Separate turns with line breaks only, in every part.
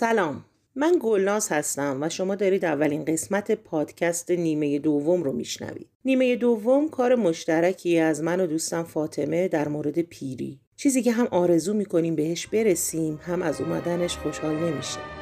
سلام. من گلناز هستم و شما دارید اولین قسمت پادکست نیمه دوم رو میشنوید. نیمه دوم کار مشترکی از من و دوستم فاطمه در مورد پیری. چیزی که هم آرزو می‌کنیم بهش برسیم هم از اومدنش خوشحال نمیشه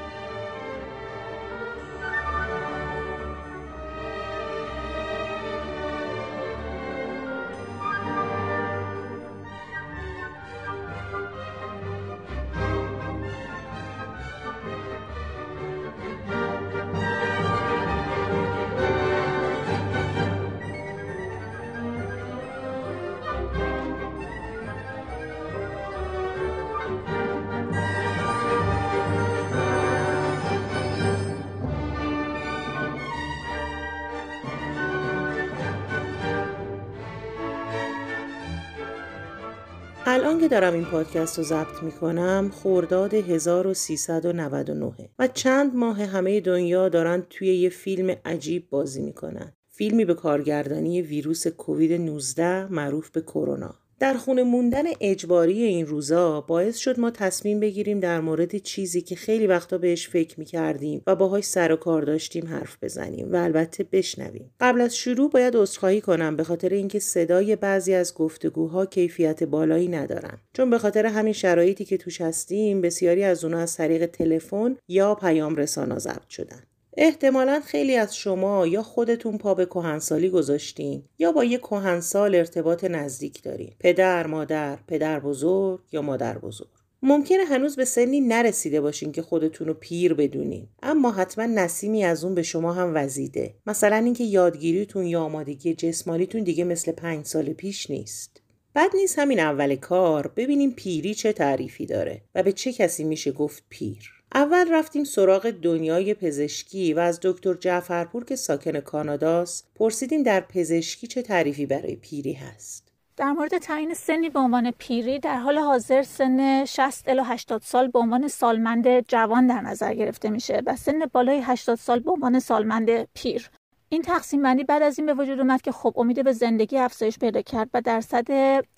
الان که دارم این پادکست رو ضبط می‌کنم خورداد 1399 و چند ماه همه دنیا دارن توی یه فیلم عجیب بازی می‌کنن. فیلمی به کارگردانی ویروس کووید 19 معروف به کرونا. در خونه موندن اجباری این روزا باعث شد ما تصمیم بگیریم در مورد چیزی که خیلی وقتا بهش فکر می‌کردیم و باهاش سر و کار داشتیم حرف بزنیم و البته بشنویم. قبل از شروع باید عذرخواهی کنم به خاطر اینکه صدای بعضی از گفتگوها کیفیت بالایی ندارن. چون به خاطر همین شرایطی که توش هستیم بسیاری از اونها از طریق تلفن یا پیام رسانا ضبط شدن. احتمالا خیلی از شما یا خودتون پا به کهنسالی گذاشتین یا با یه کهنسال ارتباط نزدیک دارین. پدر مادر پدر بزرگ یا مادر بزرگ. ممکنه هنوز به سنی نرسیده باشین که خودتون رو پیر بدونین اما حتما نسیمی از اون به شما هم وزیده. مثلا اینکه یادگیریتون یا آمادگی جسمانیتون دیگه مثل پنج سال پیش نیست. بد نیست همین اول کار ببینیم پیری چه تعریفی داره و به چه کسی میشه گفت پیر. اول رفتیم سراغ دنیای پزشکی و از دکتر جعفرپور که ساکن کاناداست پرسیدیم در پزشکی چه تعریفی برای پیری هست.
در مورد تعیین سنی به عنوان پیری در حال حاضر سن 60 الی 80 سال به عنوان سالمند جوان در نظر گرفته میشه و سن بالای 80 سال به عنوان سالمند پیر. این تقسیم بندی بعد از این به وجود اومد که خب امید به زندگی افزایش پیدا کرد و درصد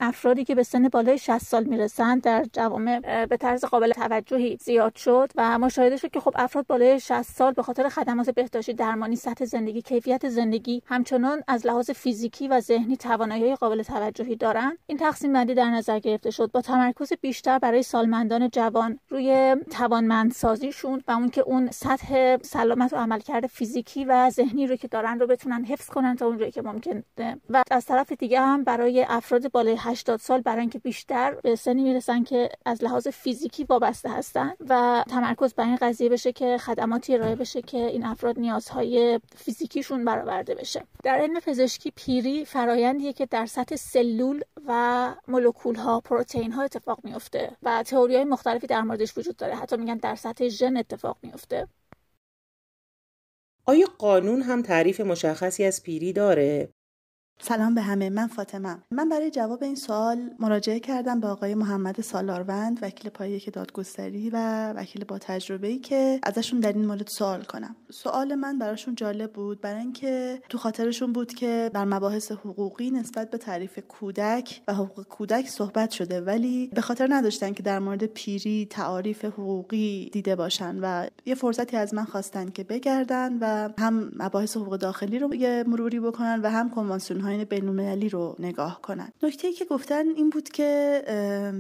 افرادی که به سن بالای 60 سال می‌رسند در جوامع به طرز قابل توجهی زیاد شد و مشاهده شد که خب افراد بالای 60 سال به خاطر خدمات بهداشتی درمانی سطح زندگی کیفیت زندگی همچنان از لحاظ فیزیکی و ذهنی توانایی قابل توجهی دارند. این تقسیم بندی در نظر گرفته شد با تمرکز بیشتر برای سالمندان جوان روی توانمندسازیشون و اون که اون سطح سلامت و عملکرد فیزیکی و ذهنی رو که دارن رو بتونن حفظ کنن تا اونجایی که ممکنه. و از طرف دیگه هم برای افراد بالای 80 سال برای اینکه بیشتر به سنی می‌رسن که از لحاظ فیزیکی وابسته هستن و تمرکز بر این قضیه بشه که خدماتی ارائه بشه که این افراد نیازهای فیزیکیشون برآورده بشه. در علم پزشکی پیری فرایندیه که در سطح سلول و مولکول ها پروتئین ها اتفاق میفته و تئوری های مختلفی در موردش وجود داره. حتی میگن در سطح ژن اتفاق میفته.
آیا قانون هم تعریف مشخصی از پیری داره؟
سلام به همه من فاطمه من برای جواب این سوال مراجعه کردم به آقای محمد سالاروند وکیل پایه دادگستری و وکیل با تجربه ای که ازشون در این مورد سوال کنم. سوال من براشون جالب بود برای اینکه تو خاطرشون بود که در مباحث حقوقی نسبت به تعریف کودک و حقوق کودک صحبت شده ولی به خاطر نداشتن که در مورد پیری تعاریف حقوقی دیده باشن و یه فرصتی از من خواستن که بگردن و هم مباحث حقوق داخلی رو یه مروری بکنن و هم کنوانسیون های بین‌المللی رو نگاه کنن. نکته ای که گفتن این بود که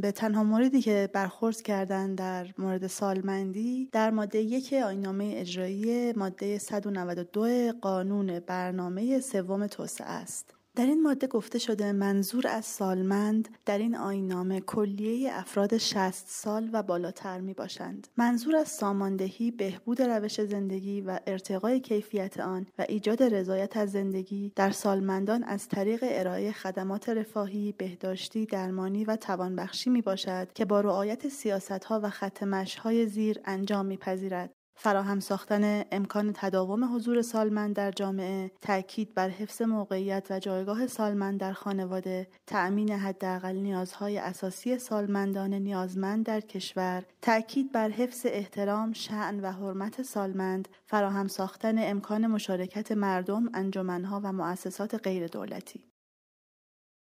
به تنها موردی که برخورد کردن در مورد سالمندی در ماده یک آینامه اجرایی ماده 192 قانون برنامه سوم توسعه است. در این ماده گفته شده منظور از سالمند در این آینامه کلیه افراد 60 سال و بالاتر می باشند. منظور از ساماندهی بهبود روش زندگی و ارتقای کیفیت آن و ایجاد رضایت از زندگی در سالمندان از طریق ارائه خدمات رفاهی، بهداشتی، درمانی و توانبخشی می باشد که با رعایت سیاست ها و خط های زیر انجام می پذیرد. فراهم ساختن امکان تداوم حضور سالمند در جامعه، تاکید بر حفظ موقعیت و جایگاه سالمند در خانواده، تأمین حداقل نیازهای اساسی سالمندان نیازمند در کشور، تاکید بر حفظ احترام، شعن و حرمت سالمند، فراهم ساختن امکان مشارکت مردم، انجمنها و مؤسسات غیر دولتی.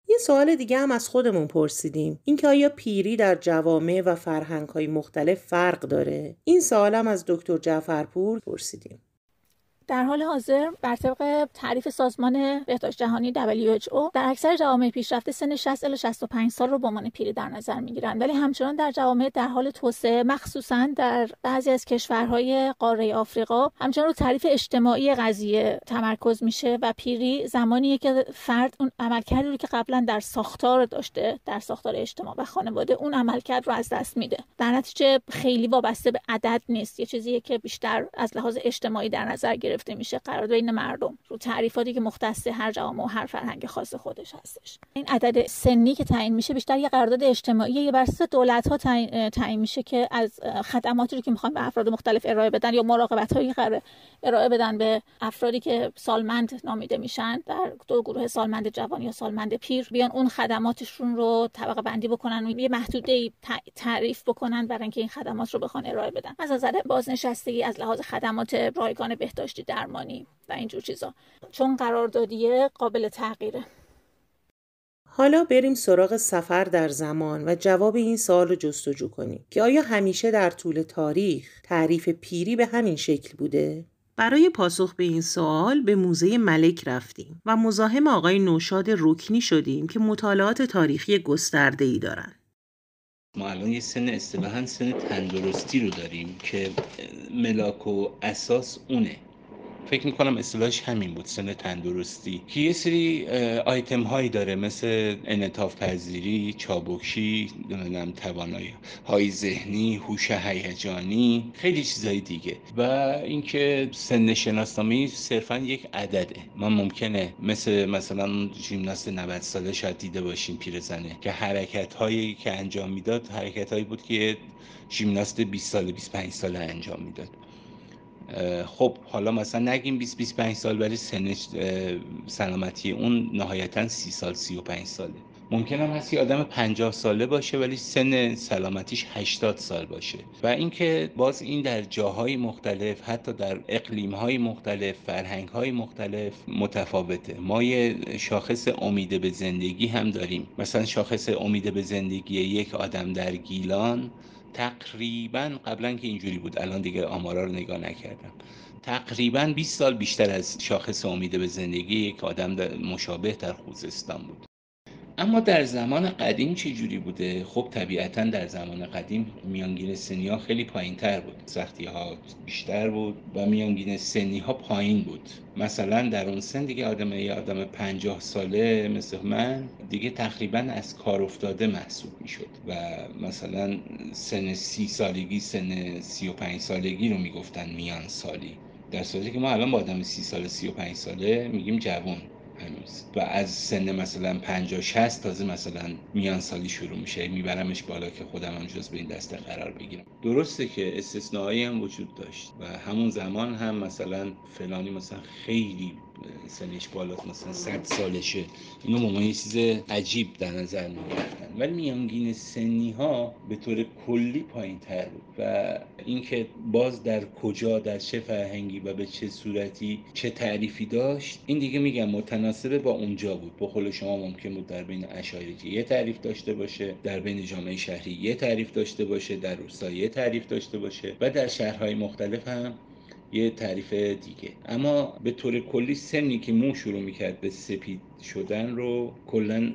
یه سوال دیگه هم از خودمون پرسیدیم. اینکه آیا پیری در جوامع و فرهنگ مختلف فرق داره؟ این سوال هم از دکتر جعفرپور پرسیدیم.
در حال حاضر بر طبق تعریف سازمان بهداشت جهانی WHO در اکثر جوامع پیشرفته سن 60 الی 65 سال رو به عنوان پیری در نظر می‌گیرند. ولی همچنان در جوامع در حال توسعه مخصوصا در بعضی از کشورهای قاره آفریقا همچنان رو تعریف اجتماعی قضیه تمرکز میشه و پیری زمانیه که فرد اون عملکردی رو که قبلا در ساختار داشته در ساختار اجتماع و خانواده اون عملکرد رو از دست میده. در نتیجه خیلی وابسته به عدد نیست. یه چیزیه که بیشتر از لحاظ اجتماعی در نظر گرفت گرفته میشه قرار بین مردم رو تعریفاتی که مختص هر جامعه و هر فرهنگ خاص خودش هستش. این عدد سنی که تعیین میشه بیشتر یه قرارداد اجتماعی یه بر دولت ها تعیین میشه که از خدماتی رو که می‌خوان به افراد مختلف ارائه بدن یا مراقبت هایی قرار ارائه بدن به افرادی که سالمند نامیده میشن در دو گروه سالمند جوان یا سالمند پیر بیان اون خدماتشون رو طبقه بندی بکنن و یه محدوده تعریف بکنن برای اینکه این خدمات رو بخوان ارائه بدن. از نظر بازنشستگی از لحاظ خدمات رایگان بهداشتی درمانی و اینجور چیزا چون قراردادیه قابل تغییره
حالا بریم سراغ سفر در زمان و جواب این سوال رو جستجو کنیم که آیا همیشه در طول تاریخ تعریف پیری به همین شکل بوده؟ برای پاسخ به این سوال به موزه ملک رفتیم و مزاحم آقای نوشاد رکنی شدیم که مطالعات تاریخی گسترده ای دارن.
ما الان یه سن اصطلاحا سن تندرستی رو داریم که ملاک و اساس اونه فکر می‌کنم اصطلاحش همین بود سن تندرستی. که یه سری آیتم هایی داره مثل انطاف پذیری چابکشی نمی‌دونم توانایی های ذهنی هوش هیجانی خیلی چیزهای دیگه. و اینکه سن شناسنامه صرفا یک عدده. ما ممکنه مثل مثلا ژیمناست 90 ساله شاید دیده باشیم پیرزنه. که حرکت هایی که انجام می‌داد حرکت هایی بود که ژیمناست 20 ساله 25 ساله انجام می‌داد. خب حالا مثلا نگیم 20 25 سال ولی سنش سلامتی اون نهایتا 30 سال 35 ساله. ممکن هم هست آدم 50 ساله باشه ولی سن سلامتیش 80 سال باشه. و اینکه باز این در جاهای مختلف حتی در اقلیمهای مختلف فرهنگهای مختلف متفاوته. ما یه شاخص امید به زندگی هم داریم. مثلا شاخص امید به زندگی یک آدم در گیلان تقریبا قبلا که اینجوری بود الان دیگه آمارا رو نگاه نکردم. تقریبا 20 سال بیشتر از شاخص امید به زندگی یک آدم مشابه در خوزستان بود. اما در زمان قدیم چه جوری بوده؟ خب طبیعتا در زمان قدیم میانگین سنی ها خیلی پایین تر بود. سختی ها بیشتر بود و میانگین سنی ها پایین بود. مثلا در اون سن دیگه آدم یه آدم پنجاه ساله مثل من دیگه تقریبا از کار افتاده محسوب می‌شد و مثلا سن سی سالگی سن سی و پنج سالگی رو می‌گفتن میان سالی. در صورتی که ما الان با آدم سی ساله سی و پنج ساله میگیم جوان. هنوز. و از سن مثلا 50 60 تازه مثلا میان سالی شروع میشه. میبرمش بالا که خودم هم جز به این دسته قرار بگیرم. درسته که استثنایی هم وجود داشت. و همون زمان هم مثلا فلانی مثلا خیلی سنش بالاست مثلا 100 سالشه. اینو به یه چیز عجیب در نظر می‌گرفتن. ولی میانگین سنی ها به طور کلی پایین تر بود و اینکه باز در کجا در چه فرهنگی و به چه صورتی چه تعریفی داشت این دیگه میگم متناسب با اونجا بود. به قول شما ممکن بود در بین اشایری یه تعریف داشته باشه در بین جامعه شهری یه تعریف داشته باشه در روستا یه تعریف داشته باشه و در شهرهای مختلف هم یه تعریف دیگه. اما به طور کلی سنی که مو شروع می‌کرد به سپید شدن رو کلا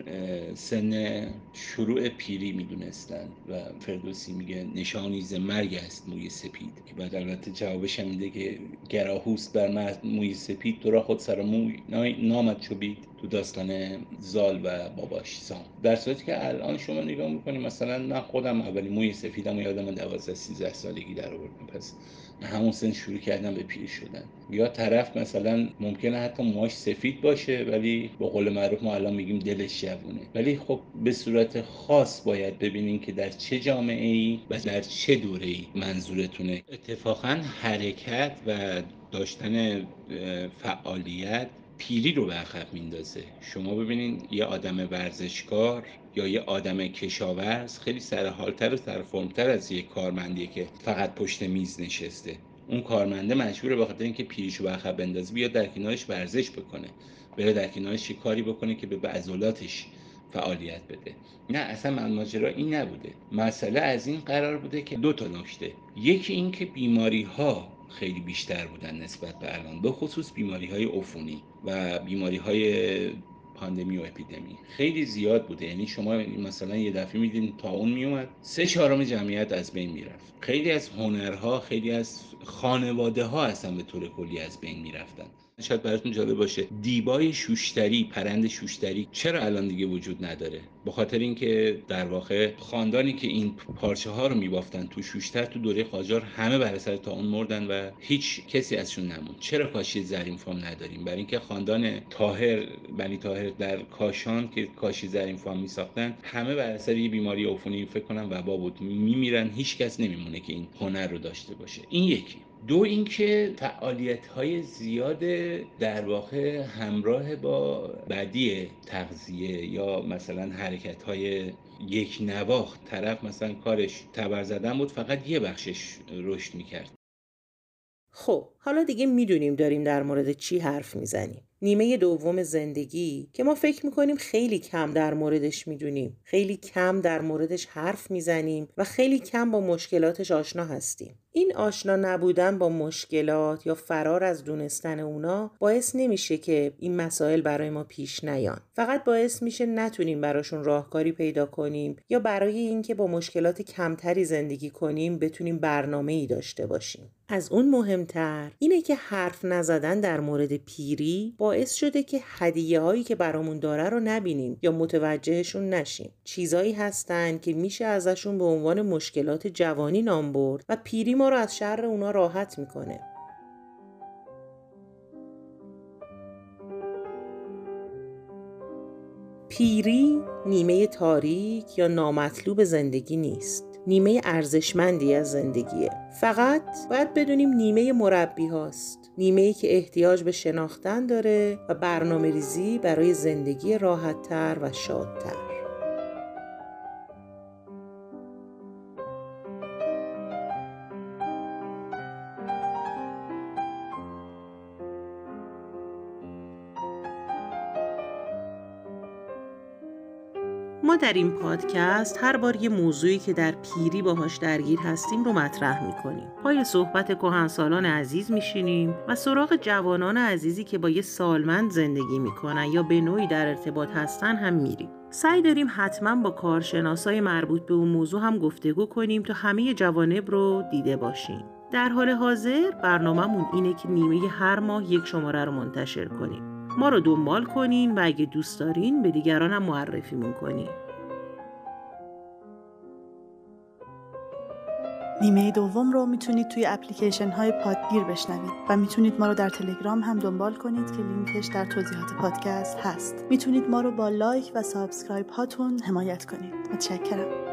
سن شروع پیری می‌دونستن و فردوسی میگه نشانی ز مرگ است موی سپید. که بعد البته جوابش هم میده که گراهوست بر موی سپید تو را خود سر موی نامد چوبید تو داستان زال و باباش سام. در صورتی که الان شما نگاه می‌کنید مثلا من خودم اولی موی سفیدم و یادم 12 13 سالگی در آوردم. پس همون سن شروع کردم به پیر شدن. یا طرف مثلا ممکنه حتی موهاش سفید باشه ولی به قول معروف ما الان میگیم دلش جوونه. ولی خب به صورت خاص باید ببینین که در چه جامعه ای و در چه دوره ای منظورتونه. اتفاقا حرکت و داشتن فعالیت پیری رو به عقب میندازه. شما ببینین یه آدم ورزشکار یا یه آدم کشاورز خیلی سرحالتر و سرفرمتر از یه کارمندیه که فقط پشت میز نشسته. اون کارمنده مجبوره به خاطر اینکه پیریشو به عقب بندازه بیاد در کنارش ورزش بکنه. بره در کنارش یه کاری بکنه که به عضلاتش فعالیت بده. نه اصلا ماجرا این نبوده. مسئله از این قرار بوده که دو تا نکته. یکی این که بیماری ها خیلی بیشتر بودن نسبت به الان به خصوص بیماری های عفونی و بیماری های پاندمی و اپیدمی. خیلی زیاد بوده یعنی شما مثلا یه دفعه میدین تا اون میومد سه چهارم جمعیت از بین می‌رفت. خیلی از هنرها خیلی از خانواده ها اصلا به طور کلی از بین می‌رفتن. شاید براتون جالب باشه. دیبای شوشتری پرند شوشتری چرا الان دیگه وجود نداره؟ به خاطر اینکه در واقع خاندانی که این پارچه ها رو میبافتن تو شوشتر تو دوره قاجار همه بر سر تا اون مردن و هیچ کسی ازشون نموند. چرا کاشی زرین فام نداریم؟ برای اینکه خاندان تاهر بنی تاهر در کاشان که کاشی زرین فام میساختن همه بر اثر یه بیماری عفونی فکر کنم وبا بود. میمیرن هیچ کس نمیمونه که این هنر رو داشته باشه. این یکی. دو اینکه فعالیت های زیاد در واقع همراه با بدی تغذیه یا مثلا حرکت های یک نواخت طرف مثلا کارش تبر زدن بود فقط یه بخشش رشد می‌کرد.
خب حالا دیگه می‌دونیم داریم در مورد چی حرف می‌زنیم. نیمه دوم زندگی که ما فکر می‌کنیم خیلی کم در موردش می‌دونیم. خیلی کم در موردش حرف می‌زنیم و خیلی کم با مشکلاتش آشنا هستیم. این آشنا نبودن با مشکلات یا فرار از دونستن اونا باعث نمیشه که این مسائل برای ما پیش نیان. فقط باعث میشه نتونیم براشون راهکاری پیدا کنیم یا برای اینکه با مشکلات کمتری زندگی کنیم بتونیم برنامه ای داشته باشیم. از اون مهمتر اینه که حرف نزدن در مورد پیری باعث شده که هدیه هایی که برامون داره رو نبینیم یا متوجهشون نشیم. چیزایی هستن که میشه ازشون به عنوان مشکلات جوانی نام برد و پیری ما رو از شر اونا راحت می‌کنه. پیری نیمه تاریک یا نامطلوب زندگی نیست. نیمه ارزشمندی از زندگیه. فقط باید بدونیم نیمه مربی هاست. نیمه ای که احتیاج به شناختن داره و برنامه ریزی برای زندگی راحتتر و شادتر. ما در این پادکست هر بار یه موضوعی که در پیری باهاش درگیر هستیم رو مطرح می‌کنیم. پای صحبت کهنسالان عزیز میشینیم و سراغ جوانان عزیزی که با یه سالمند زندگی می‌کنن یا به نوعی در ارتباط هستن هم میریم. سعی داریم حتما با کارشناسای مربوط به اون موضوع هم گفتگو کنیم تا همه جوانب رو دیده باشیم. در حال حاضر برنامهمون اینه که نیمه هر ماه یک شماره رو منتشر کنیم. ما رو دنبال کنین و اگه دوست دارین به دیگران هم معرفیمون کنین.
نیمه دوم رو می‌تونید توی اپلیکیشن های پادگیر بشنوید و می‌تونید ما رو در تلگرام هم دنبال کنید که لینکش در توضیحات پادکست هست. می‌تونید ما رو با لایک و سابسکرایب هاتون حمایت کنید. متشکرم.